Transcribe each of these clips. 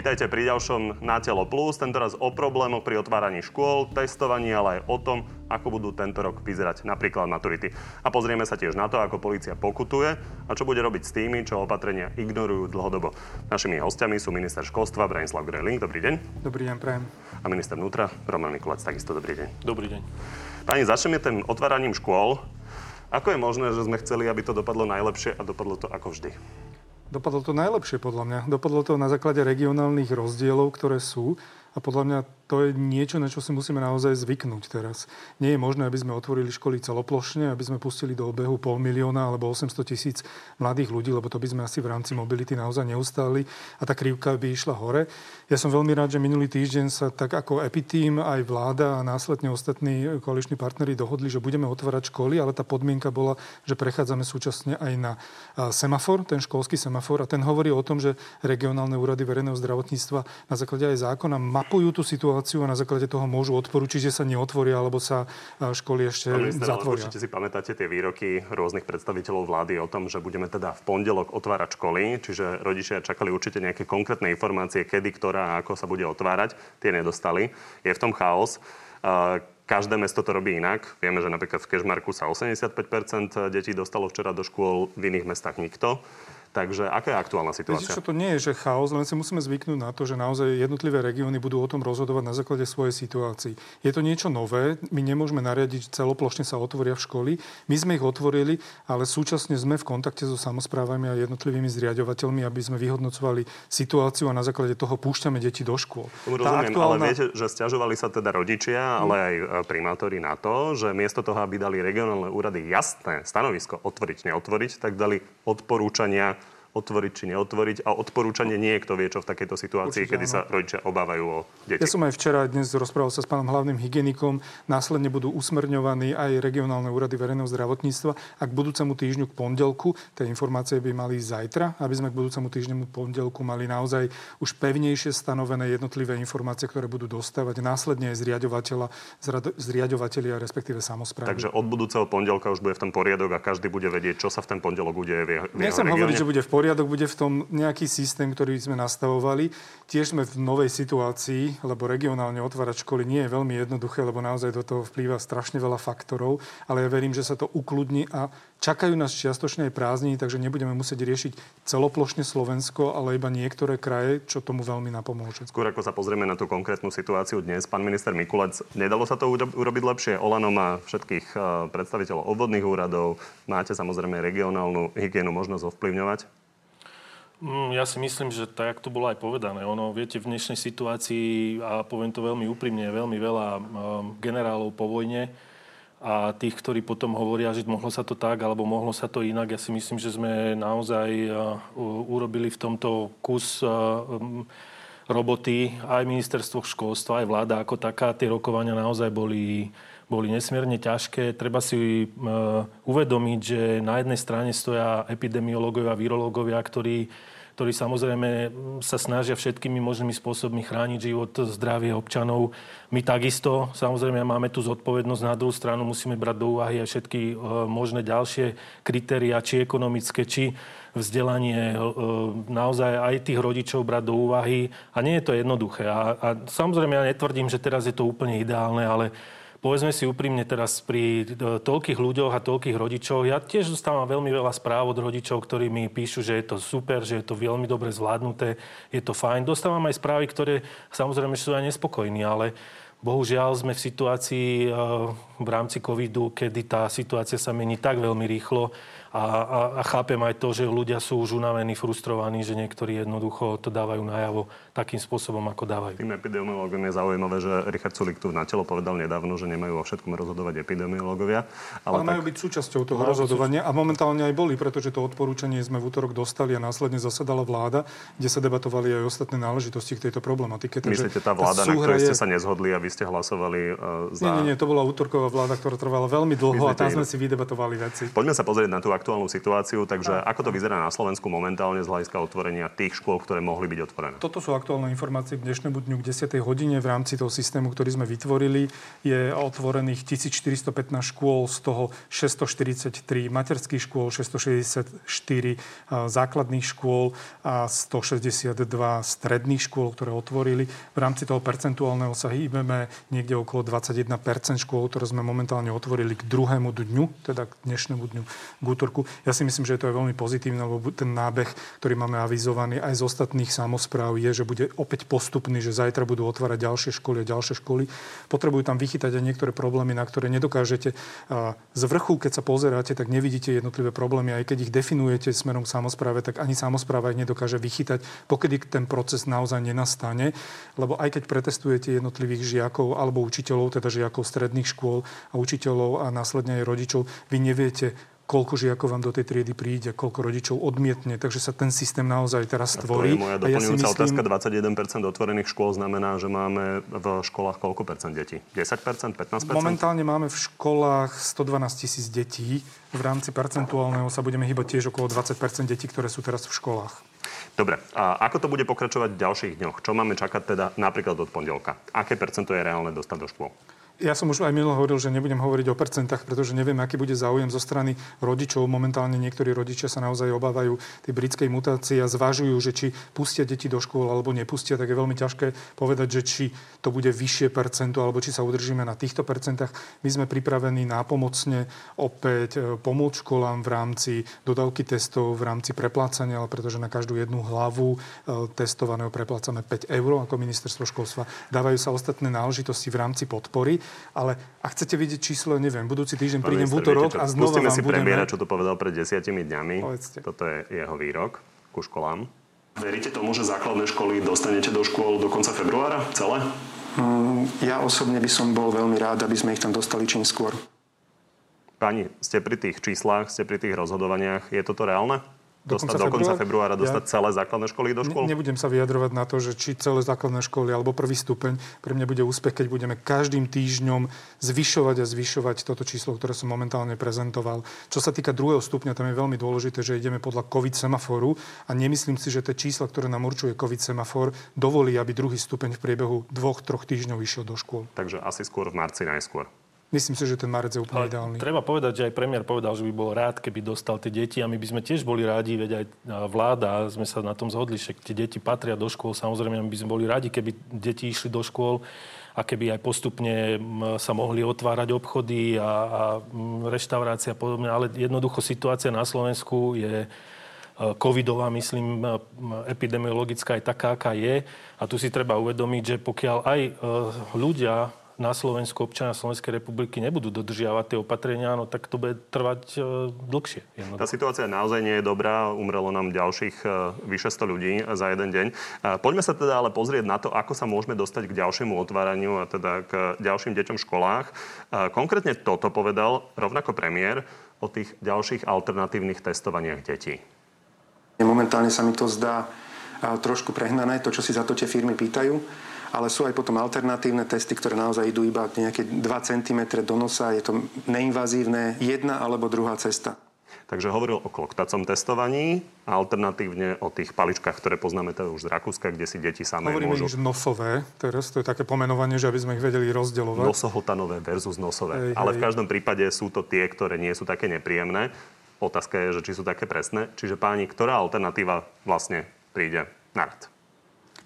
Vítajte pri ďalšom Na telo plus, tentoraz o problémoch pri otváraní škôl, testovaní, ale aj o tom, ako budú tento rok vyzerať napríklad maturity. A pozrieme sa tiež na to, ako policia pokutuje a čo bude robiť s tými, čo opatrenia ignorujú dlhodobo. Našimi hostiami sú minister školstva Branislav Greling, dobrý deň. Dobrý deň, prajem. A minister vnútra Roman Mikulec, takisto dobrý deň. Dobrý deň. Pani, začneme tým otváraním škôl. Ako je možné, že sme chceli, aby to dopadlo najlepšie a dopadlo to ako vždy? Dopadlo to najlepšie podľa mňa. Dopadlo to na základe regionálnych rozdielov, ktoré sú. A podľa mňa to je niečo, na čo si musíme naozaj zvyknúť teraz. Nie je možné, aby sme otvorili školy celoplošne, aby sme pustili do obehu pol milióna alebo 800 tisíc mladých ľudí, lebo to by sme asi v rámci mobility naozaj neustáli a tá krivka by išla hore. Ja som veľmi rád, že minulý týždeň sa tak ako Epitým, aj vláda a následne ostatní koaliční partnery dohodli, že budeme otvárať školy, ale tá podmienka bola, že prechádzame súčasne aj na semafor, ten školský semafor a ten hovorí o tom, že regionálne úrady verejného zdravotníctva na základe aj zákona mapujú tú situáciu a na základe toho môžu odporučiť, že sa neotvoria alebo sa školy ešte minister, zatvoria. Určite si pamätáte tie výroky rôznych predstaviteľov vlády o tom, že budeme teda v pondelok otvárať školy, čiže rodičia čakali určite nejaké konkrétne informácie, kedy, ktorá a ako sa bude otvárať. Tie nedostali. Je v tom chaos. Každé mesto to robí inak. Vieme, že napríklad v Kešmarku sa 85% detí dostalo včera do škôl, v iných mestách nikto. Takže aká je aktuálna situácia? Viete, čo to nie je, že chaos, len si musíme zvyknúť na to, že naozaj jednotlivé regióny budú o tom rozhodovať na základe svojej situácii. Je to niečo nové, my nemôžeme nariadiť celoplošne sa otvoria v školy. My sme ich otvorili, ale súčasne sme v kontakte so samozprávami a jednotlivými zriadovateľmi, aby sme vyhodnocovali situáciu a na základe toho púšťame deti do škôl. Tomu rozumiem, aktuálna... ale viete, že stiažovali sa teda rodičia, ale aj e, primátori na to, že miesto toho, aby dali regionálne úrady jasné stanovisko otvoriť, neotvoriť, tak dali odporúčania otvoriť či neotvoriť a odporúčanie nie je, kto vie, čo v takejto situácii, Určite, kedy áno. sa rodičia obávajú o deti. Ja som aj včera dnes rozprával sa s pánom hlavným hygienikom. Následne budú usmerňovaní aj regionálne úrady verejného zdravotníctva. A k budúcemu týždňu k pondelku, tie informácie by mali zajtra, aby sme k budúcemu týždňu pondelku mali naozaj už pevnejšie stanovené jednotlivé informácie, ktoré budú dostávať následne aj zriadovateľa, zriadovateľia, respektíve samozprávy. Takže od budúceho pondelka už bude v tom poriadok a každý bude vedieť, čo sa v ten pondelok udeje v jeho, v Nechcem hovoriť, že bude v poriadok, bude v tom nejaký systém, ktorý sme nastavovali. Tiež sme v novej situácii, lebo regionálne otvárať školy nie je veľmi jednoduché, lebo naozaj do toho vplýva strašne veľa faktorov, ale ja verím, že sa to ukludní a čakajú nás čiastočné prázdniny, takže nebudeme musieť riešiť celoplošne Slovensko, ale iba niektoré kraje, čo tomu veľmi napomôže. Skôr ako sa pozrieme na tú konkrétnu situáciu dnes, pán minister Mikulec, nedalo sa to urobiť lepšie? Olano má všetkých eh, predstaviteľov obvodných úradov, máte samozrejme regionálnu hygienu možnosť ovplyvňovať? Mm, ja si myslím, že tak, to bolo aj povedané, ono, viete, v dnešnej situácii, a poviem to veľmi úprimne, veľmi veľa um, generálov po vojne a tých, ktorí potom hovoria, že mohlo sa to tak, alebo mohlo sa to inak. Ja si myslím, že sme naozaj uh, urobili v tomto kus uh, um, roboty, aj ministerstvo školstva, aj vláda ako taká. Tie rokovania naozaj boli boli nesmierne ťažké. Treba si uh, uvedomiť, že na jednej strane stoja epidemiológovia a virológovia, ktorí ktorí samozrejme sa snažia všetkými možnými spôsobmi chrániť život, zdravie občanov. My takisto, samozrejme, máme tu zodpovednosť. Na druhú stranu musíme brať do úvahy aj všetky e, možné ďalšie kritéria, či ekonomické, či vzdelanie, e, naozaj aj tých rodičov brať do úvahy. A nie je to jednoduché. A, a samozrejme, ja netvrdím, že teraz je to úplne ideálne, ale povedzme si úprimne teraz pri e, toľkých ľuďoch a toľkých rodičov, ja tiež dostávam veľmi veľa správ od rodičov, ktorí mi píšu, že je to super, že je to veľmi dobre zvládnuté, je to fajn. Dostávam aj správy, ktoré samozrejme sú aj nespokojní, ale Bohužiaľ sme v situácii e, v rámci covidu, kedy tá situácia sa mení tak veľmi rýchlo, a, a, a chápem aj to, že ľudia sú už unavení, frustrovaní, že niektorí jednoducho to dávajú najavo takým spôsobom, ako dávajú. Tým epidemiologom je zaujímavé, že Richard Sulik tu na telo povedal nedávno, že nemajú o všetkom rozhodovať epidemiológovia. Ale, ale tak... majú byť súčasťou toho rozhodovania a momentálne aj boli, pretože to odporúčanie sme v útorok dostali a následne zasadala vláda, kde sa debatovali aj ostatné náležitosti k tejto problematike. Takže Myslíte, tá vláda, tá na ktorej ste sa nezhodli a vy ste hlasovali uh, za... Nie, nie, nie, to bola útorková vláda, ktorá trvala veľmi dlho a tam sme si vydebatovali veci. Poďme sa pozrieť na tú aktuálnu situáciu. Takže ako to vyzerá na Slovensku momentálne z hľadiska otvorenia tých škôl, ktoré mohli byť otvorené? Toto sú aktuálne informácie k dnešnému dňu k 10. hodine v rámci toho systému, ktorý sme vytvorili. Je otvorených 1415 škôl, z toho 643 materských škôl, 664 základných škôl a 162 stredných škôl, ktoré otvorili. V rámci toho percentuálneho sa hýbeme niekde okolo 21% škôl, ktoré sme momentálne otvorili k druhému dňu, teda k dnešnému dňu, k útorku. Ja si myslím, že to je veľmi pozitívne, lebo ten nábeh, ktorý máme avizovaný aj z ostatných samozpráv, je, že bude opäť postupný, že zajtra budú otvárať ďalšie školy a ďalšie školy. Potrebujú tam vychytať aj niektoré problémy, na ktoré nedokážete z vrchu, keď sa pozeráte, tak nevidíte jednotlivé problémy. Aj keď ich definujete smerom k samozpráve, tak ani samozpráva ich nedokáže vychytať, pokedy ten proces naozaj nenastane. Lebo aj keď pretestujete jednotlivých žiakov alebo učiteľov, teda žiakov stredných škôl a učiteľov a následne aj rodičov, vy neviete, koľko žiakov vám do tej triedy príde, koľko rodičov odmietne. Takže sa ten systém naozaj teraz tvorí. To je moja doplňujúca ja myslím... otázka. 21% otvorených škôl znamená, že máme v školách koľko percent detí? 10%? 15%? Momentálne máme v školách 112 tisíc detí. V rámci percentuálneho sa budeme hýbať tiež okolo 20% detí, ktoré sú teraz v školách. Dobre, a ako to bude pokračovať v ďalších dňoch? Čo máme čakať teda napríklad od pondelka? Aké percento je reálne dostať do škôl? Ja som už aj minul hovoril, že nebudem hovoriť o percentách, pretože neviem, aký bude záujem zo strany rodičov. Momentálne niektorí rodičia sa naozaj obávajú tej britskej mutácie a zvažujú, že či pustia deti do škôl alebo nepustia, tak je veľmi ťažké povedať, že či to bude vyššie percento alebo či sa udržíme na týchto percentách. My sme pripravení nápomocne opäť e, pomôcť školám v rámci dodávky testov, v rámci preplácania, ale pretože na každú jednu hlavu e, testovaného preplácame 5 eur ako ministerstvo školstva. Dávajú sa ostatné náležitosti v rámci podpory. Ale ak chcete vidieť číslo, neviem, budúci týždeň prídem v útorok a znova Pustíme vám si budeme... premiéra, čo to povedal pred desiatimi dňami. Povedzte. Toto je jeho výrok ku školám. Veríte tomu, že základné školy dostanete do škôl do konca februára celé? Mm, ja osobne by som bol veľmi rád, aby sme ich tam dostali čím skôr. Pani, ste pri tých číslach, ste pri tých rozhodovaniach. Je toto reálne? Do dostať konca do konca februára, dostať ja celé základné školy do škôl? Ne, nebudem sa vyjadrovať na to, že či celé základné školy alebo prvý stupeň. Pre mňa bude úspech, keď budeme každým týždňom zvyšovať a zvyšovať toto číslo, ktoré som momentálne prezentoval. Čo sa týka druhého stupňa, tam je veľmi dôležité, že ideme podľa COVID semaforu a nemyslím si, že tie čísla, ktoré nám určuje COVID semafor, dovolí, aby druhý stupeň v priebehu dvoch, troch týždňov išiel do škôl. Takže asi skôr v marci najskôr. Myslím si, že ten marec je úplne Ale ideálny. Treba povedať, že aj premiér povedal, že by bol rád, keby dostal tie deti a my by sme tiež boli rádi, veď aj vláda, sme sa na tom zhodli, že tie deti patria do škôl, samozrejme my by sme boli rádi, keby deti išli do škôl a keby aj postupne sa mohli otvárať obchody a, a reštaurácia a podobne. Ale jednoducho situácia na Slovensku je e, covidová, myslím, epidemiologická aj taká, aká je. A tu si treba uvedomiť, že pokiaľ aj e, ľudia na Slovensku občania Slovenskej republiky nebudú dodržiavať tie opatrenia, no tak to bude trvať e, dlhšie. Jednoducho. Tá situácia naozaj nie je dobrá. Umrelo nám ďalších e, vyše 100 ľudí za jeden deň. E, poďme sa teda ale pozrieť na to, ako sa môžeme dostať k ďalšiemu otváraniu a teda k ďalším deťom v školách. E, konkrétne toto povedal rovnako premiér o tých ďalších alternatívnych testovaniach detí. Momentálne sa mi to zdá trošku prehnané, to, čo si za to tie firmy pýtajú ale sú aj potom alternatívne testy, ktoré naozaj idú iba nejaké 2 cm do nosa. Je to neinvazívne, jedna alebo druhá cesta. Takže hovoril o kloktacom testovaní a alternatívne o tých paličkách, ktoré poznáme teda už z Rakúska, kde si deti samé Hovoríme môžu... Hovoríme nosové, teraz to je také pomenovanie, že aby sme ich vedeli rozdeľovať. Nosohotanové versus nosové. Hej, Ale hej. v každom prípade sú to tie, ktoré nie sú také nepríjemné. Otázka je, že či sú také presné. Čiže páni, ktorá alternatíva vlastne príde na rad?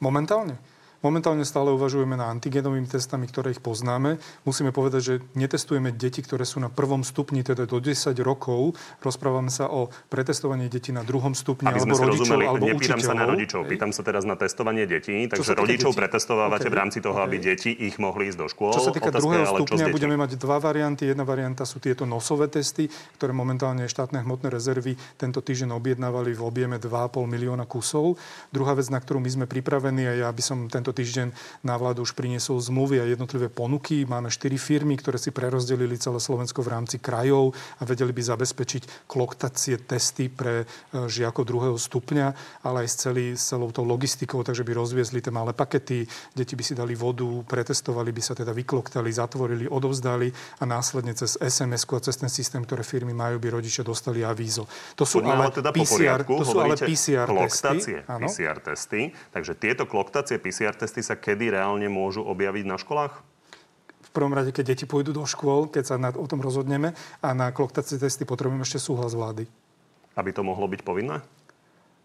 Momentálne? Momentálne stále uvažujeme na antigenovými testami, ktoré ich poznáme. Musíme povedať, že netestujeme deti, ktoré sú na prvom stupni, teda do 10 rokov. Rozprávame sa o pretestovaní detí na druhom stupni Aby alebo rodičov rozumeli, alebo nepýtam učiteľov. sa na rodičov, pýtam sa teraz na testovanie detí. Takže rodičov detí? pretestovávate okay. v rámci toho, okay. aby deti ich mohli ísť do škôl. Čo sa týka Otázka druhého stupňa, budeme mať dva varianty. Jedna varianta sú tieto nosové testy, ktoré momentálne štátne hmotné rezervy tento týždeň objednávali v objeme 2,5 milióna kusov. Druhá vec, na ktorú my sme pripravení, a ja by som tento týždeň na vládu už priniesol zmluvy a jednotlivé ponuky. Máme štyri firmy, ktoré si prerozdelili celé Slovensko v rámci krajov a vedeli by zabezpečiť kloktacie testy pre e, žiakov druhého stupňa, ale aj s, celý, s celou tou logistikou, takže by rozviezli tie malé pakety, deti by si dali vodu, pretestovali by sa teda, vykloktali, zatvorili, odovzdali a následne cez sms a cez ten systém, ktoré firmy majú, by rodičia dostali avízo. To sú ale, ale teda PCR, poriadku, to sú ale PCR testy. PCR testy. Takže tieto kloktácie PCR testy sa kedy reálne môžu objaviť na školách? V prvom rade, keď deti pôjdu do škôl, keď sa o tom rozhodneme a na kloktácie testy potrebujeme ešte súhlas vlády. Aby to mohlo byť povinné?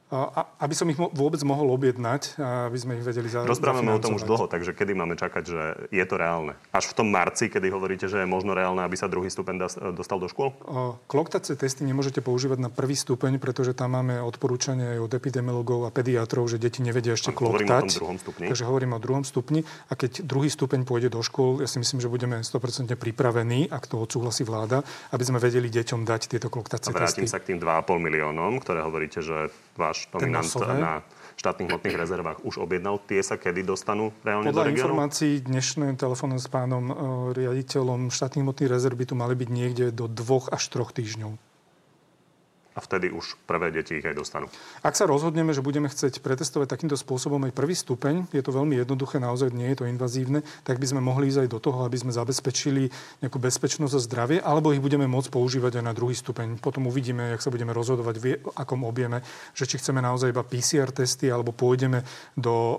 Aby som ich vôbec mohol objednať, aby sme ich vedeli za, Rozprávame o tom už dlho, takže kedy máme čakať, že je to reálne? Až v tom marci, kedy hovoríte, že je možno reálne, aby sa druhý stupeň dostal do škôl? Kloktacie testy nemôžete používať na prvý stupeň, pretože tam máme odporúčanie aj od epidemiologov a pediatrov, že deti nevedia ešte kloktať. Hovorím o tom druhom stupni. Takže hovorím o druhom stupni. A keď druhý stupeň pôjde do škôl, ja si myslím, že budeme 100% pripravení, ak to odsúhlasí vláda, aby sme vedeli deťom dať tieto kloktacie testy. Vrátim sa k tým 2,5 miliónom, ktoré hovoríte, že váš nominant na štátnych hmotných rezervách už objednal, tie sa kedy dostanú reálne Podľa do regiónu? informácií dnešného telefónu s pánom e, riaditeľom štátnych hmotných rezerv by tu mali byť niekde do dvoch až troch týždňov a vtedy už prvé deti ich aj dostanú. Ak sa rozhodneme, že budeme chcieť pretestovať takýmto spôsobom aj prvý stupeň, je to veľmi jednoduché, naozaj nie je to invazívne, tak by sme mohli ísť aj do toho, aby sme zabezpečili nejakú bezpečnosť a zdravie, alebo ich budeme môcť používať aj na druhý stupeň. Potom uvidíme, jak sa budeme rozhodovať, v akom objeme, že či chceme naozaj iba PCR testy, alebo pôjdeme do uh,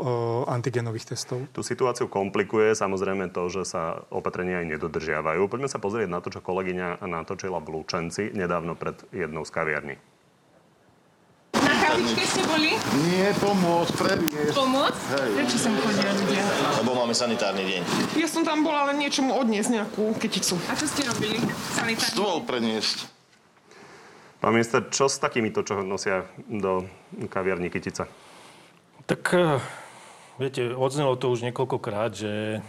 antigenových testov. Tú situáciu komplikuje samozrejme to, že sa opatrenia aj nedodržiavajú. Poďme sa pozrieť na to, čo kolegyňa natočila v Lučenci nedávno pred jednou z kaviarní kavičke ste boli? Nie, pomôcť, predniesť. Pomôcť? Hej. Prečo sem chodia ľudia? Lebo máme sanitárny deň. Ja som tam bola len niečomu odniesť nejakú kyticu. A čo ste robili? Sanitárny Stôl preniesť. Pán minister, čo s takýmito, čo nosia do kaviarní kytica? Tak eh, Viete, odznelo to už niekoľkokrát, že eh,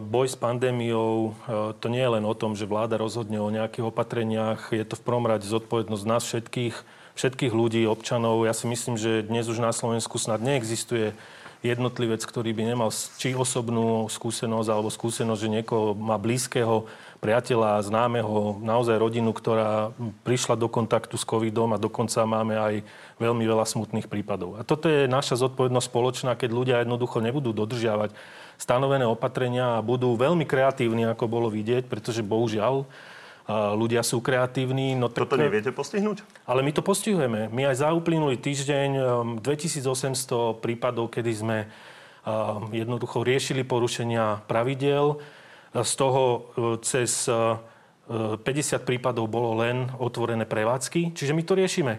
boj s pandémiou eh, to nie je len o tom, že vláda rozhodne o nejakých opatreniach. Je to v prvom rade zodpovednosť nás všetkých všetkých ľudí, občanov. Ja si myslím, že dnes už na Slovensku snad neexistuje jednotlivec, ktorý by nemal či osobnú skúsenosť alebo skúsenosť, že niekoho má blízkeho priateľa, známeho, naozaj rodinu, ktorá prišla do kontaktu s covidom a dokonca máme aj veľmi veľa smutných prípadov. A toto je naša zodpovednosť spoločná, keď ľudia jednoducho nebudú dodržiavať stanovené opatrenia a budú veľmi kreatívni, ako bolo vidieť, pretože bohužiaľ ľudia sú kreatívni. No, tak, Toto neviete postihnúť? Ale my to postihujeme. My aj za uplynulý týždeň 2800 um, prípadov, kedy sme um, jednoducho riešili porušenia pravidel. Z toho uh, cez 50 uh, prípadov bolo len otvorené prevádzky. Čiže my to riešime.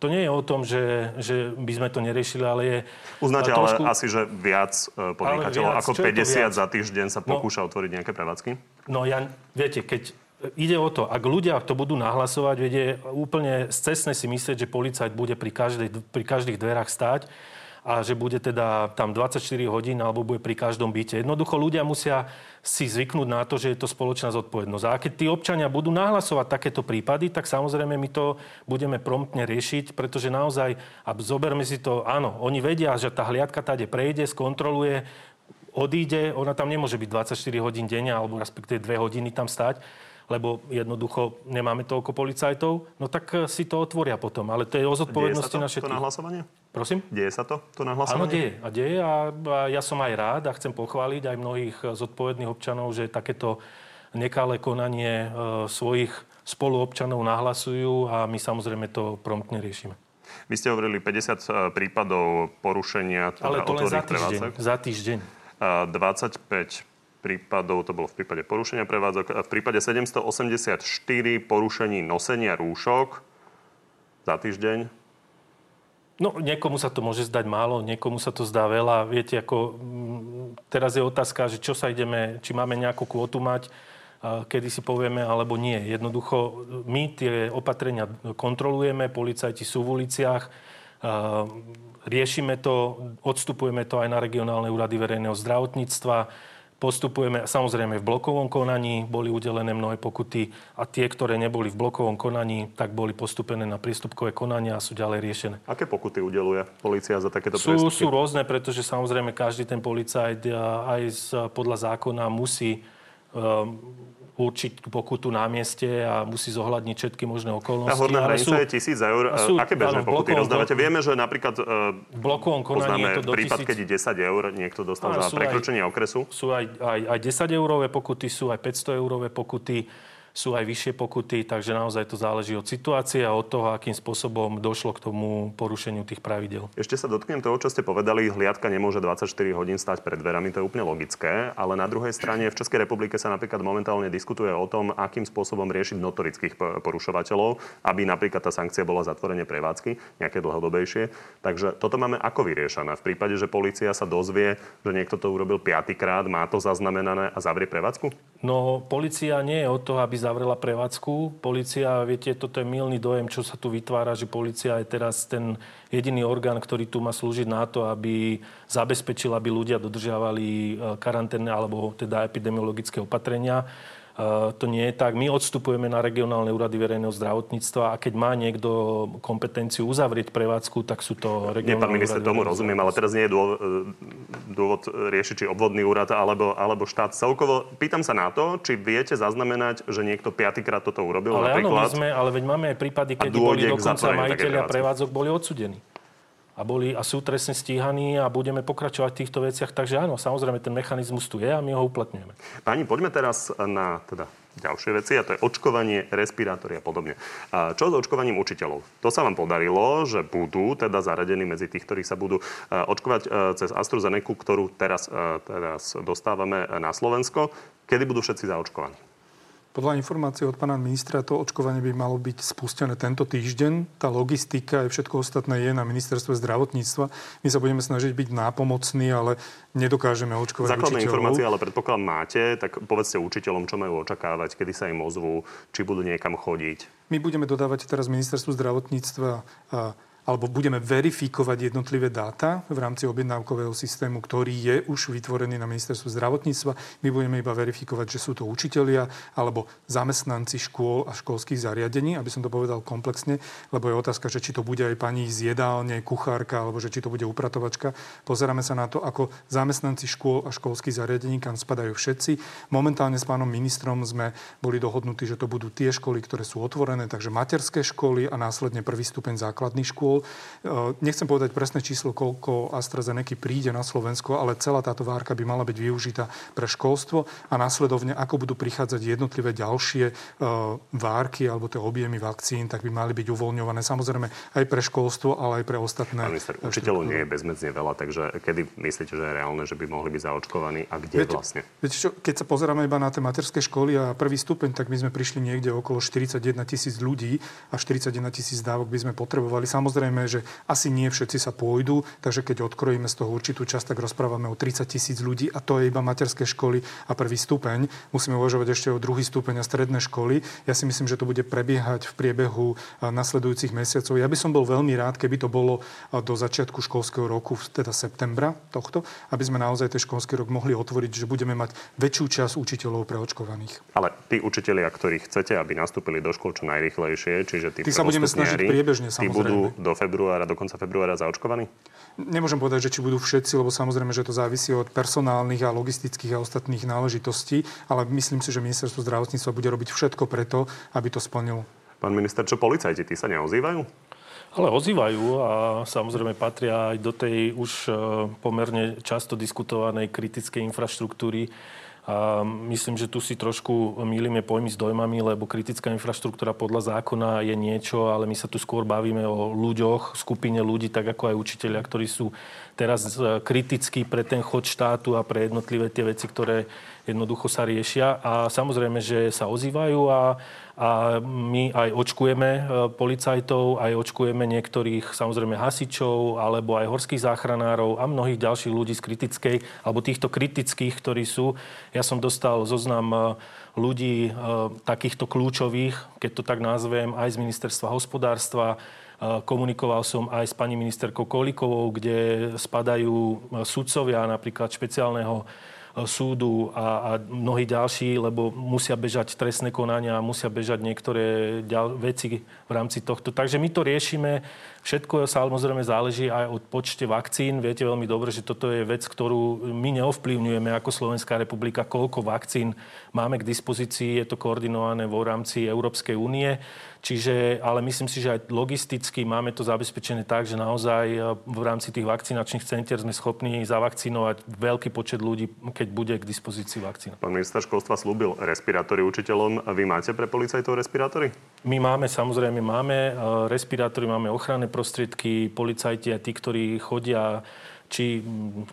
To nie je o tom, že, že by sme to neriešili, ale je... Uznáte trošku... ale asi, že viac podnikateľov ako 50 za týždeň sa no. pokúša no, otvoriť nejaké prevádzky? No ja, viete, keď ide o to, ak ľudia to budú nahlasovať, vedie úplne cestne si myslieť, že policajt bude pri, každej, pri každých dverách stáť a že bude teda tam 24 hodín alebo bude pri každom byte. Jednoducho ľudia musia si zvyknúť na to, že je to spoločná zodpovednosť. A keď tí občania budú nahlasovať takéto prípady, tak samozrejme my to budeme promptne riešiť, pretože naozaj, a zoberme si to, áno, oni vedia, že tá hliadka tade prejde, skontroluje, odíde, ona tam nemôže byť 24 hodín denne alebo respektíve 2 hodiny tam stať lebo jednoducho nemáme toľko policajtov, no tak eh, si to otvoria potom. Ale to je o zodpovednosti na všetkých. to nahlasovanie? Prosím? Deje sa to, to nahlasovanie? Áno, deje. A deje a, a ja som aj rád a chcem pochváliť aj mnohých eh, zodpovedných občanov, že takéto nekalé konanie e, svojich spoluobčanov nahlasujú a my samozrejme to promptne riešime. Vy ste hovorili 50 prípadov porušenia Ale to len za týždeň. Za týždeň. 25 prípadov, to bolo v prípade porušenia prevádzok, v prípade 784 porušení nosenia rúšok za týždeň. No, niekomu sa to môže zdať málo, niekomu sa to zdá veľa. Viete, ako mm, teraz je otázka, že čo sa ideme, či máme nejakú kvotu mať, kedy si povieme, alebo nie. Jednoducho, my tie opatrenia kontrolujeme, policajti sú v uliciach, riešime to, odstupujeme to aj na regionálne úrady verejného zdravotníctva Postupujeme, samozrejme v blokovom konaní boli udelené mnohé pokuty a tie, ktoré neboli v blokovom konaní, tak boli postupené na prístupkové konania a sú ďalej riešené. Aké pokuty udeluje policia za takéto Sú, priestupky? sú rôzne, pretože samozrejme každý ten policajt aj podľa zákona musí um, určiť pokutu na mieste a musí zohľadniť všetky možné okolnosti. Tá horná hranica je tisíc eur. sú- Aké bežné áno, pokuty blokovom- rozdávate? Vieme, že napríklad e, v blokovom konaní je to do prípad, tisíc... keď je 10 eur niekto dostal Áno, za sú prekročenie okresu. Sú aj, aj, aj 10 eurové pokuty, sú aj 500 eurové pokuty, sú aj vyššie pokuty, takže naozaj to záleží od situácie a od toho, akým spôsobom došlo k tomu porušeniu tých pravidel. Ešte sa dotknem toho, čo ste povedali. Hliadka nemôže 24 hodín stať pred dverami, to je úplne logické. Ale na druhej strane v Českej republike sa napríklad momentálne diskutuje o tom, akým spôsobom riešiť notorických porušovateľov, aby napríklad tá sankcia bola zatvorenie prevádzky, nejaké dlhodobejšie. Takže toto máme ako vyriešené. V prípade, že policia sa dozvie, že niekto to urobil piatýkrát, má to zaznamenané a zavrie prevádzku? No, policia nie je o to, aby zavrela prevádzku. Policia, viete, toto je milný dojem, čo sa tu vytvára, že policia je teraz ten jediný orgán, ktorý tu má slúžiť na to, aby zabezpečil, aby ľudia dodržiavali e, karanténne alebo teda epidemiologické opatrenia. E, To nie je tak. My odstupujeme na regionálne úrady verejného zdravotníctva a keď má niekto kompetenciu uzavrieť prevádzku, tak sú to Nie, regionálne pán minister, tomu rozumiem, ale teraz nie je dôvod, dôvod riešiť, či obvodný úrad alebo, alebo štát celkovo. Pýtam sa na to, či viete zaznamenať, že niekto piatýkrát toto urobil Ale áno, my napríklad. sme, ale veď máme aj prípady, keď boli dokonca majiteľia prevádzok boli odsudení. A, boli, a sú trestne stíhaní a budeme pokračovať v týchto veciach. Takže áno, samozrejme, ten mechanizmus tu je a my ho uplatňujeme. Páni, poďme teraz na teda, ďalšie veci, a to je očkovanie, respirátory a podobne. A čo s očkovaním učiteľov? To sa vám podarilo, že budú teda zaradení medzi tých, ktorí sa budú e, očkovať e, cez AstraZeneca, ktorú teraz, e, teraz dostávame na Slovensko. Kedy budú všetci zaočkovaní? Podľa informácií od pána ministra to očkovanie by malo byť spustené tento týždeň. Tá logistika a všetko ostatné je na ministerstve zdravotníctva. My sa budeme snažiť byť nápomocní, ale nedokážeme očkovať Základné učiteľov. informácie ale predpokladám máte, tak povedzte učiteľom, čo majú očakávať, kedy sa im ozvú, či budú niekam chodiť. My budeme dodávať teraz ministerstvu zdravotníctva alebo budeme verifikovať jednotlivé dáta v rámci objednávkového systému, ktorý je už vytvorený na ministerstvu zdravotníctva. My budeme iba verifikovať, že sú to učitelia alebo zamestnanci škôl a školských zariadení, aby som to povedal komplexne, lebo je otázka, že či to bude aj pani z jedálne, kuchárka, alebo že či to bude upratovačka. Pozeráme sa na to, ako zamestnanci škôl a školských zariadení, kam spadajú všetci. Momentálne s pánom ministrom sme boli dohodnutí, že to budú tie školy, ktoré sú otvorené, takže materské školy a následne prvý stupeň základných škôl. Nechcem povedať presné číslo, koľko AstraZeneca príde na Slovensko, ale celá táto várka by mala byť využitá pre školstvo a následovne, ako budú prichádzať jednotlivé ďalšie várky alebo tie objemy vakcín, tak by mali byť uvoľňované samozrejme aj pre školstvo, ale aj pre ostatné. Pán minister, učiteľov nie je bezmedzne veľa, takže kedy myslíte, že je reálne, že by mohli byť zaočkovaní a kde Viete, vlastne? Viete čo, keď sa pozeráme iba na tie materské školy a prvý stupeň, tak my sme prišli niekde okolo 41 tisíc ľudí a 41 tisíc dávok by sme potrebovali. Samozrejme, že asi nie všetci sa pôjdu, takže keď odkrojíme z toho určitú časť, tak rozprávame o 30 tisíc ľudí a to je iba materské školy a prvý stupeň. Musíme uvažovať ešte o druhý stupeň a stredné školy. Ja si myslím, že to bude prebiehať v priebehu nasledujúcich mesiacov. Ja by som bol veľmi rád, keby to bolo do začiatku školského roku, teda septembra tohto, aby sme naozaj ten školský rok mohli otvoriť, že budeme mať väčšiu časť učiteľov preočkovaných. Ale tí učitelia, ktorí chcete, aby nastúpili do škôl čo najrychlejšie, čiže tí, Tí sa budeme snažiť priebežne, tí samozrejme. budú do februára, do konca februára zaočkovaní? Nemôžem povedať, že či budú všetci, lebo samozrejme, že to závisí od personálnych a logistických a ostatných náležitostí, ale myslím si, že ministerstvo zdravotníctva bude robiť všetko preto, aby to splnilo. Pán minister, čo policajti, tí sa neozývajú? Ale ozývajú a samozrejme patria aj do tej už e, pomerne často diskutovanej kritickej infraštruktúry. A myslím, že tu si trošku mýlime pojmy s dojmami, lebo kritická infraštruktúra podľa zákona je niečo, ale my sa tu skôr bavíme o ľuďoch, skupine ľudí, tak ako aj učiteľia, ktorí sú teraz e, kritickí pre ten chod štátu a pre jednotlivé tie veci, ktoré jednoducho sa riešia. A samozrejme, že sa ozývajú a, a my aj očkujeme e, policajtov, aj očkujeme niektorých samozrejme hasičov, alebo aj horských záchranárov a mnohých ďalších ľudí z kritickej, alebo týchto kritických, ktorí sú. Ja som dostal zoznam e, ľudí e, takýchto kľúčových, keď to tak nazvem, aj z ministerstva hospodárstva, Komunikoval som aj s pani ministerkou Kolikovou, kde spadajú sudcovia napríklad špeciálneho súdu a, a mnohí ďalší, lebo musia bežať trestné konania, musia bežať niektoré ďal, veci v rámci tohto. Takže my to riešime. Všetko samozrejme záleží aj od počte vakcín. Viete veľmi dobre, že toto je vec, ktorú my neovplyvňujeme ako Slovenská republika, koľko vakcín máme k dispozícii. Je to koordinované vo rámci Európskej únie. Čiže, ale myslím si, že aj logisticky máme to zabezpečené tak, že naozaj e, v rámci tých vakcinačných centier sme schopní zavakcinovať veľký počet ľudí, keď bude k dispozícii vakcína. Pán minister školstva slúbil respirátory učiteľom. Vy máte pre policajtov respirátory? My máme, samozrejme, máme e, respirátory, máme ochranné prostriedky, policajti a tí, ktorí chodia či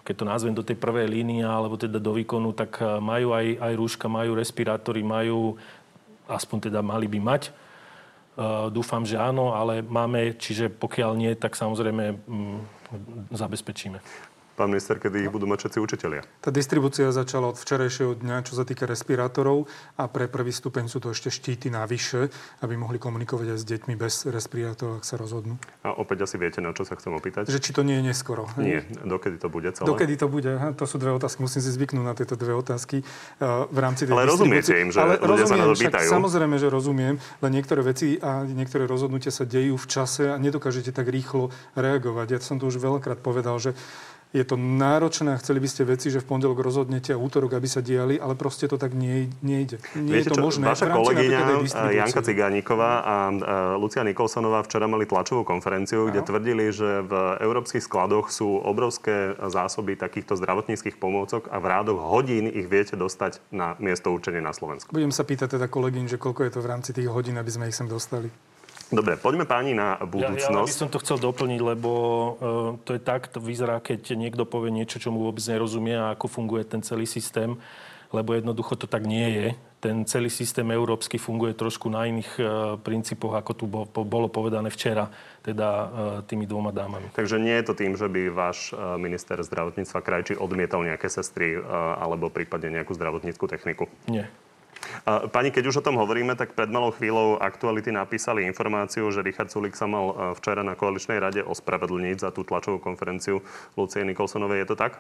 keď to nazvem do tej prvej línie alebo teda do výkonu, tak e, majú aj, aj rúška, majú respirátory, majú, aspoň teda mali by mať dúfam, že áno, ale máme, čiže pokiaľ nie, tak samozrejme mm, zabezpečíme. Pán minister, kedy ich budú mať všetci učitelia? Tá distribúcia začala od včerajšieho dňa, čo sa týka respirátorov a pre prvý stupeň sú to ešte štíty navyše, aby mohli komunikovať aj s deťmi bez respirátorov, ak sa rozhodnú. A opäť asi viete, na čo sa chcem opýtať? Že či to nie je neskoro. Nie, dokedy to bude celé? Dokedy to bude? Aha, to sú dve otázky. Musím si zvyknúť na tieto dve otázky uh, v rámci tej Ale rozumiete im, že Ale ľudia rozumiem, sa na to pýtajú. Samozrejme, že rozumiem, len niektoré veci a niektoré rozhodnutia sa dejú v čase a nedokážete tak rýchlo reagovať. Ja som to už veľakrát povedal, že je to náročné a chceli by ste veci, že v pondelok rozhodnete a útorok, aby sa diali, ale proste to tak nie, nejde. Nie Viete je to čo, možné. Vaša kolegyňa Janka Cigániková a Lucia Nikolsonová včera mali tlačovú konferenciu, kde tvrdili, že v európskych skladoch sú obrovské zásoby takýchto zdravotníckých pomôcok a v rádoch hodín ich viete dostať na miesto určenie na Slovensku. Budem sa pýtať teda kolegyň, že koľko je to v rámci tých hodín, aby sme ich sem dostali. Dobre, poďme páni na budúcnosť. Ja, ja by som to chcel doplniť, lebo uh, to je tak, to vyzerá, keď niekto povie niečo, čo mu vôbec nerozumie a ako funguje ten celý systém, lebo jednoducho to tak nie je. Ten celý systém európsky funguje trošku na iných uh, princípoch, ako tu bo, po, bolo povedané včera, teda uh, tými dvoma dámami. Takže nie je to tým, že by váš uh, minister zdravotníctva Krajči odmietal nejaké sestry uh, alebo prípadne nejakú zdravotníckú techniku? Nie. Pani, keď už o tom hovoríme, tak pred malou chvíľou aktuality napísali informáciu, že Richard Sulik sa mal včera na koaličnej rade ospravedlniť za tú tlačovú konferenciu Lucie Nikolsonovej. Je to tak?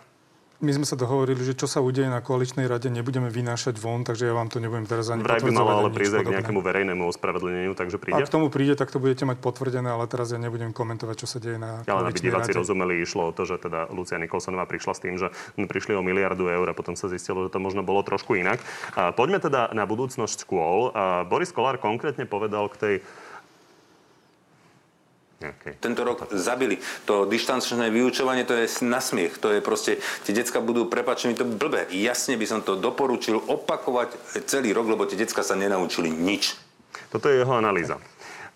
My sme sa dohovorili, že čo sa udeje na koaličnej rade, nebudeme vynášať von, takže ja vám to nebudem teraz ani Vraj by malo ale prísť k nejakému verejnému ospravedlneniu, takže príde. Ak k tomu príde, tak to budete mať potvrdené, ale teraz ja nebudem komentovať, čo sa deje na Ale aby diváci rade. rozumeli, išlo o to, že teda Lucia Nikolsonová prišla s tým, že prišli o miliardu eur a potom sa zistilo, že to možno bolo trošku inak. A poďme teda na budúcnosť škôl. A Boris Kolár konkrétne povedal k tej Okay. Tento rok zabili. To dištančné vyučovanie, to je nasmiech. To je proste, tie decka budú, prepačte mi to blbé. Jasne by som to doporučil opakovať celý rok, lebo tie decka sa nenaučili nič. Toto je jeho analýza.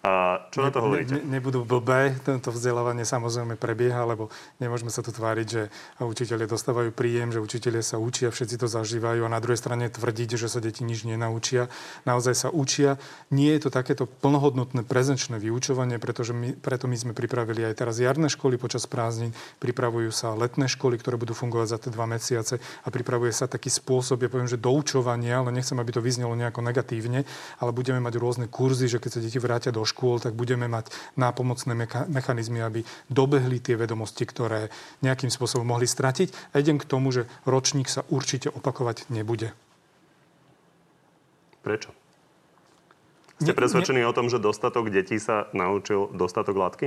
A čo ne, na to hovoríte? Ne, nebudú blbé. Tento vzdelávanie samozrejme prebieha, lebo nemôžeme sa tu tváriť, že učiteľe dostávajú príjem, že učiteľe sa učia, všetci to zažívajú a na druhej strane tvrdiť, že sa deti nič nenaučia. Naozaj sa učia. Nie je to takéto plnohodnotné prezenčné vyučovanie, pretože my, preto my sme pripravili aj teraz jarné školy počas prázdnin, pripravujú sa letné školy, ktoré budú fungovať za tie dva mesiace a pripravuje sa taký spôsob, ja poviem, že doučovania, ale nechcem, aby to vyznelo nejako negatívne, ale budeme mať rôzne kurzy, že keď sa deti vrátia do škôl, tak budeme mať nápomocné mechanizmy, aby dobehli tie vedomosti, ktoré nejakým spôsobom mohli stratiť. A idem k tomu, že ročník sa určite opakovať nebude. Prečo? Ste presvedčení o tom, že dostatok detí sa naučil dostatok látky?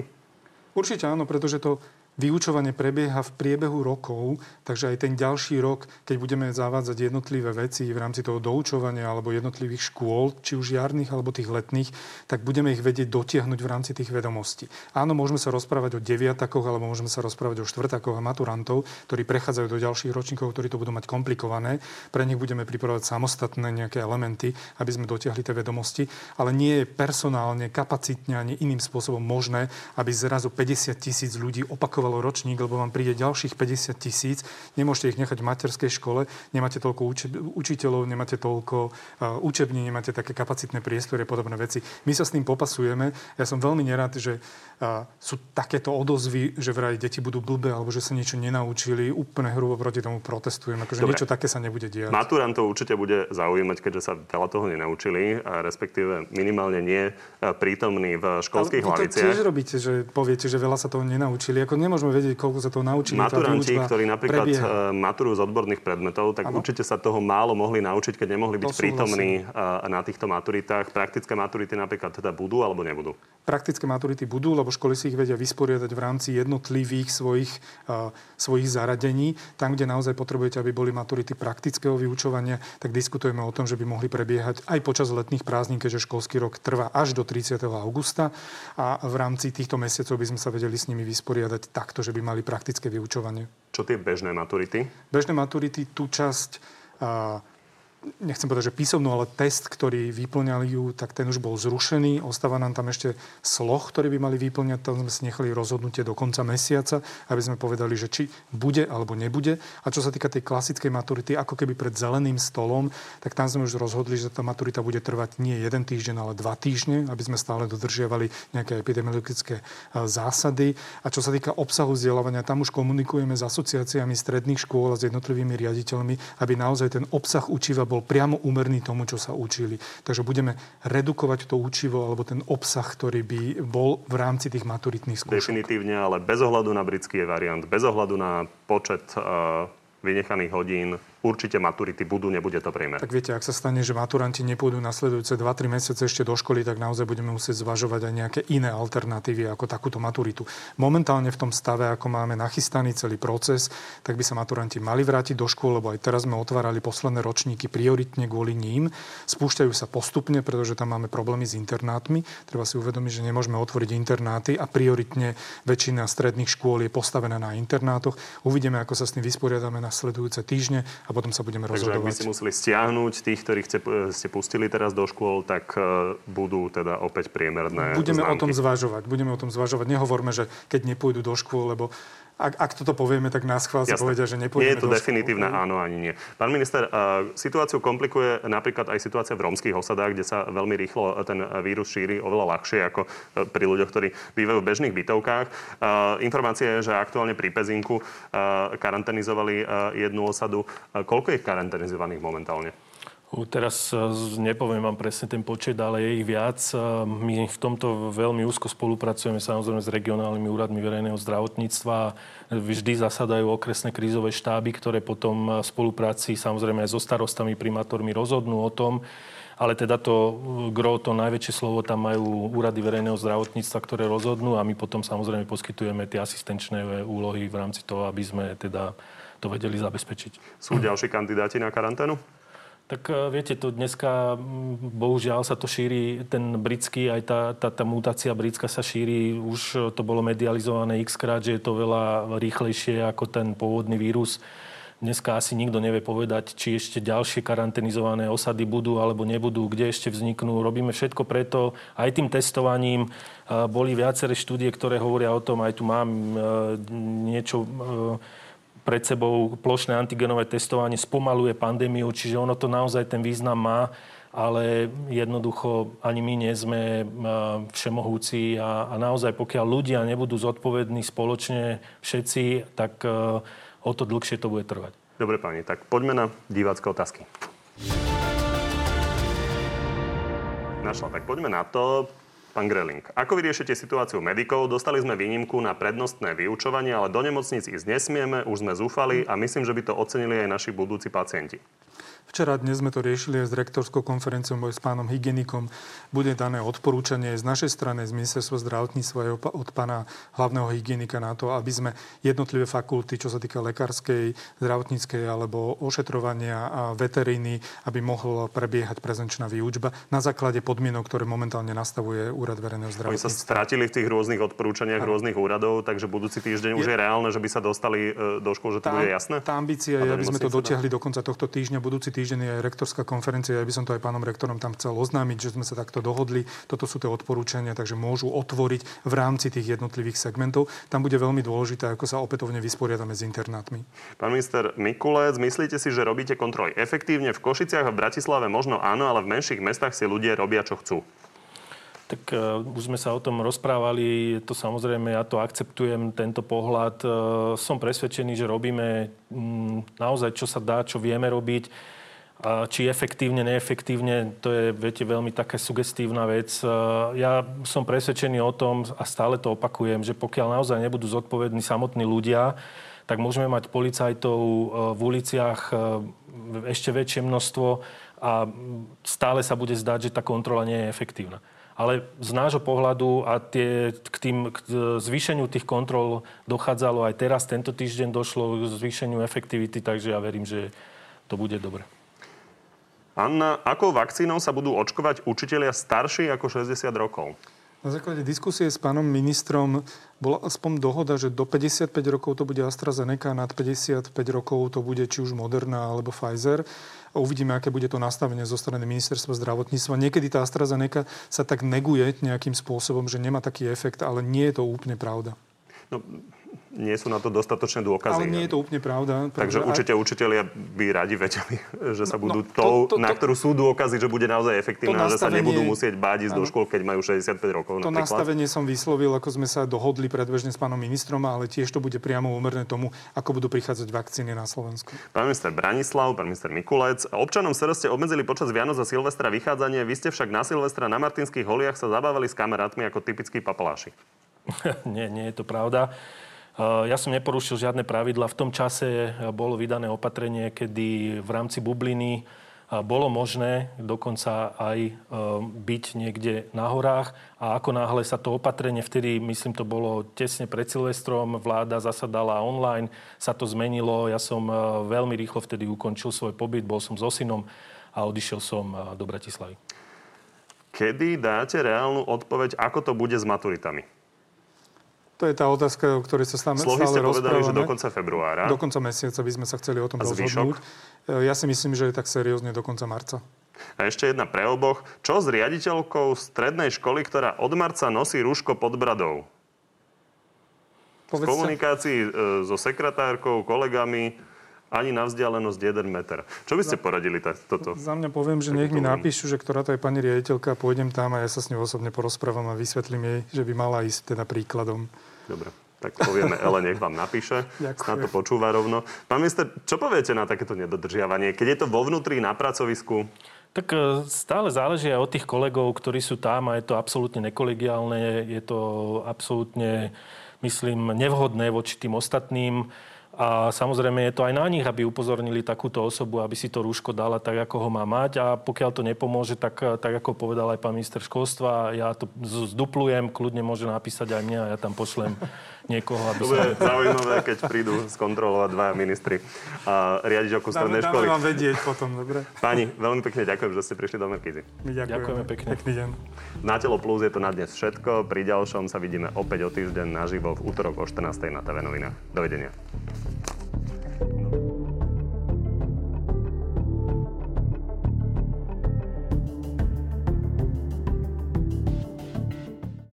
Určite áno, pretože to Vyučovanie prebieha v priebehu rokov, takže aj ten ďalší rok, keď budeme zavádzať jednotlivé veci v rámci toho doučovania alebo jednotlivých škôl, či už jarných alebo tých letných, tak budeme ich vedieť dotiahnuť v rámci tých vedomostí. Áno, môžeme sa rozprávať o deviatakoch alebo môžeme sa rozprávať o štvrtakoch a maturantov, ktorí prechádzajú do ďalších ročníkov, ktorí to budú mať komplikované. Pre nich budeme pripravovať samostatné nejaké elementy, aby sme dotiahli tie vedomosti, ale nie je personálne, kapacitne ani iným spôsobom možné, aby zrazu 50 tisíc ľudí opakovalo vyučovalo ročník, lebo vám príde ďalších 50 tisíc. Nemôžete ich nechať v materskej škole, nemáte toľko uči- učiteľov, nemáte toľko uh, učební, nemáte také kapacitné priestory a podobné veci. My sa s tým popasujeme. Ja som veľmi nerad, že uh, sú takéto odozvy, že vraj deti budú blbé alebo že sa niečo nenaučili. Úplne hrubo proti tomu protestujem. Akože niečo také sa nebude diať. Maturantov určite bude zaujímať, keďže sa veľa toho nenaučili, a respektíve minimálne nie prítomní v školských Ale hlaviciach. tiež robíte, že poviete, že veľa sa toho nenaučili. Ako nemôžeme vedieť, koľko sa to naučili. Maturanti, ktorí napríklad prebieha. E, maturujú z odborných predmetov, tak ano? určite sa toho málo mohli naučiť, keď nemohli byť prítomní e, na týchto maturitách. Praktické maturity napríklad teda budú alebo nebudú? Praktické maturity budú, lebo školy si ich vedia vysporiadať v rámci jednotlivých svojich, uh, svojich zaradení. Tam, kde naozaj potrebujete, aby boli maturity praktického vyučovania, tak diskutujeme o tom, že by mohli prebiehať aj počas letných prázdnin, keďže školský rok trvá až do 30. augusta a v rámci týchto mesiacov by sme sa vedeli s nimi vysporiadať takto, že by mali praktické vyučovanie. Čo tie bežné maturity? Bežné maturity, tú časť uh, nechcem povedať, že písomnú, ale test, ktorý vyplňali ju, tak ten už bol zrušený. Ostáva nám tam ešte sloh, ktorý by mali vyplňať. Tam sme si nechali rozhodnutie do konca mesiaca, aby sme povedali, že či bude alebo nebude. A čo sa týka tej klasickej maturity, ako keby pred zeleným stolom, tak tam sme už rozhodli, že tá maturita bude trvať nie jeden týždeň, ale dva týždne, aby sme stále dodržiavali nejaké epidemiologické e, zásady. A čo sa týka obsahu vzdelávania, tam už komunikujeme s asociáciami stredných škôl a s jednotlivými riaditeľmi, aby naozaj ten obsah učiva bol priamo úmerný tomu, čo sa učili. Takže budeme redukovať to učivo alebo ten obsah, ktorý by bol v rámci tých maturitných skúšok. Definitívne, ale bez ohľadu na britský variant, bez ohľadu na počet uh, vynechaných hodín, určite maturity budú, nebude to priemer. Tak viete, ak sa stane, že maturanti nepôjdu nasledujúce 2-3 mesiace ešte do školy, tak naozaj budeme musieť zvažovať aj nejaké iné alternatívy ako takúto maturitu. Momentálne v tom stave, ako máme nachystaný celý proces, tak by sa maturanti mali vrátiť do škôl, lebo aj teraz sme otvárali posledné ročníky prioritne kvôli ním. Spúšťajú sa postupne, pretože tam máme problémy s internátmi. Treba si uvedomiť, že nemôžeme otvoriť internáty a prioritne väčšina stredných škôl je postavená na internátoch. Uvidíme, ako sa s tým vysporiadame nasledujúce týždne a potom sa budeme Takže rozhodovať. Takže ak by ste museli stiahnuť tých, ktorých ste, ste pustili teraz do škôl, tak uh, budú teda opäť priemerné Budeme známky. o tom zvažovať. Budeme o tom zvažovať. Nehovorme, že keď nepôjdu do škôl, lebo ak, ak toto povieme, tak nás chvál sa povedia, že nepôjdeme Nie je to definitívne škôl. áno ani nie. Pán minister, uh, situáciu komplikuje napríklad aj situácia v rómskych osadách, kde sa veľmi rýchlo ten vírus šíri oveľa ľahšie ako pri ľuďoch, ktorí bývajú v bežných bytovkách. Uh, informácia je, že aktuálne pri Pezinku karanténizovali jednu osadu. Koľko je karanténizovaných momentálne? Teraz e, nepoviem vám presne ten počet, ale je ich viac. E, my v tomto veľmi úzko spolupracujeme samozrejme s regionálnymi úradmi verejného zdravotníctva. Vždy zasadajú okresné krízové štáby, ktoré potom v spolupráci samozrejme aj so starostami, primátormi rozhodnú o tom, ale teda to e, gro, to najväčšie slovo tam majú úrady verejného zdravotníctva, ktoré rozhodnú a my potom samozrejme poskytujeme tie asistenčné úlohy v rámci toho, aby sme teda to vedeli zabezpečiť. Sú ďalší kandidáti na karanténu? Tak e, viete, to dneska bohužiaľ sa to šíri, ten britský, aj tá, tá, tá mutácia britská sa šíri, už to bolo medializované x krát, že je to veľa rýchlejšie ako ten pôvodný vírus. Dneska asi nikto nevie povedať, či ešte ďalšie karanténizované osady budú alebo nebudú, kde ešte vzniknú. Robíme všetko preto, aj tým testovaním. E, boli viaceré štúdie, ktoré hovoria o tom, aj tu mám e, niečo pred sebou plošné antigenové testovanie spomaluje pandémiu, čiže ono to naozaj ten význam má, ale jednoducho ani my nie sme e, všemohúci a, a naozaj pokiaľ ľudia nebudú zodpovední spoločne všetci, tak e, o to dlhšie to bude trvať. Dobre pani, tak poďme na divácké otázky. Našla, tak poďme na to. Pán Greling, ako vyriešite situáciu medikov? Dostali sme výnimku na prednostné vyučovanie, ale do nemocnic ísť nesmieme, už sme zúfali a myslím, že by to ocenili aj naši budúci pacienti. Včera dnes sme to riešili aj s rektorskou konferenciou, aj s pánom hygienikom. Bude dané odporúčanie z našej strany, z ministerstva zdravotníctva od pána hlavného hygienika na to, aby sme jednotlivé fakulty, čo sa týka lekárskej, zdravotníckej alebo ošetrovania a veteríny, aby mohla prebiehať prezenčná výučba na základe podmienok, ktoré momentálne nastavuje Úrad verejného zdravotníctva. Oni sa stratili v tých rôznych odporúčaniach rôznych úradov, takže budúci týždeň je... už je reálne, že by sa dostali e, do škôl, že to tá, bude jasné? Tá ambícia je, aby sme to dotiahli do konca tohto týždňa. Budúci týždeň týždeň je aj rektorská konferencia. Ja by som to aj pánom rektorom tam chcel oznámiť, že sme sa takto dohodli. Toto sú tie odporúčania, takže môžu otvoriť v rámci tých jednotlivých segmentov. Tam bude veľmi dôležité, ako sa opätovne vysporiadame s internátmi. Pán minister Mikulec, myslíte si, že robíte kontroly efektívne? V Košiciach a v Bratislave možno áno, ale v menších mestách si ľudia robia, čo chcú. Tak uh, už sme sa o tom rozprávali, to samozrejme, ja to akceptujem, tento pohľad. Uh, som presvedčený, že robíme um, naozaj, čo sa dá, čo vieme robiť či efektívne, neefektívne, to je, viete, veľmi taká sugestívna vec. Ja som presvedčený o tom, a stále to opakujem, že pokiaľ naozaj nebudú zodpovední samotní ľudia, tak môžeme mať policajtov v uliciach ešte väčšie množstvo a stále sa bude zdať, že tá kontrola nie je efektívna. Ale z nášho pohľadu a tie, k, tým, k zvýšeniu tých kontrol dochádzalo aj teraz, tento týždeň došlo k zvýšeniu efektivity, takže ja verím, že to bude dobre. Anna, akou vakcínou sa budú očkovať učitelia starší ako 60 rokov? Na základe diskusie s pánom ministrom bola aspoň dohoda, že do 55 rokov to bude AstraZeneca, nad 55 rokov to bude či už Moderna alebo Pfizer. A uvidíme, aké bude to nastavenie zo strany ministerstva zdravotníctva. Niekedy tá AstraZeneca sa tak neguje nejakým spôsobom, že nemá taký efekt, ale nie je to úplne pravda. No, nie sú na to dostatočné dôkazy. Ale nie je to úplne pravda. Takže aj... určite učiteľia by radi vedeli, že sa budú no, tou, to, to, na ktorú sú dôkazy, že bude naozaj efektívna, že sa nebudú musieť báť ísť do škôl, keď majú 65 rokov. To napríklad. nastavenie som vyslovil, ako sme sa dohodli predbežne s pánom ministrom, ale tiež to bude priamo úmerné tomu, ako budú prichádzať vakcíny na Slovensku. Pán minister Branislav, pán minister Mikulec, občanom Sr ste obmedzili počas Vianoc a Silvestra vychádzanie. Vy ste však na Silvestra na Martinských holiach sa zabávali s kamarátmi ako typickí papaláši. nie, nie je to pravda. Eh, ja som neporušil žiadne pravidla. V tom čase eh, bolo vydané opatrenie, kedy v rámci bubliny eh, bolo možné dokonca aj byť niekde na horách a ako náhle sa to opatrenie, vtedy myslím to bolo tesne pred Silvestrom, vláda zasadala online, sa to zmenilo. Ja som veľmi rýchlo vtedy ukončil svoj pobyt, bol som so synom a odišiel som do Bratislavy. Kedy dáte reálnu odpoveď, ako to bude s maturitami? To je tá otázka, o ktorej sa stále, Slohy stále ste povedali, že do konca februára. Do konca mesiaca by sme sa chceli o tom rozhodnúť. E, ja si myslím, že je tak seriózne do konca marca. A ešte jedna pre oboch. Čo s riaditeľkou strednej školy, ktorá od marca nosí rúško pod bradou? Povedzte. V komunikácii e, so sekretárkou, kolegami ani na vzdialenosť 1 meter. Čo by ste poradili t- toto? Za mňa poviem, že nech mi napíšu, že ktorá to je pani riaditeľka, pôjdem tam a ja sa s ňou osobne porozprávam a vysvetlím jej, že by mala ísť teda príkladom. Dobre. Tak povieme, Ele, nech vám napíše. Na to počúva rovno. Pán minister, čo poviete na takéto nedodržiavanie? Keď je to vo vnútri na pracovisku, tak e, stále záleží aj od tých kolegov, ktorí sú tam a je to absolútne nekolegiálne, je to absolútne, myslím, nevhodné voči tým ostatným. A samozrejme je to aj na nich, aby upozornili takúto osobu, aby si to rúško dala tak, ako ho má mať. A pokiaľ to nepomôže, tak, tak ako povedal aj pán minister školstva, ja to zduplujem, kľudne môže napísať aj mňa a ja tam pošlem niekoho, aby To bude sa... zaujímavé, keď prídu skontrolovať dva ministri a riadiť strednej školy. Dáme vám vedieť potom, dobre? Pani, veľmi pekne ďakujem, že ste prišli do Merkizy. My ďakujeme. ďakujeme pekne. Pekný deň. Na Telo Plus je to na dnes všetko. Pri ďalšom sa vidíme opäť o týždeň naživo v útorok o 14. na TV novinách. Dovidenia. Não.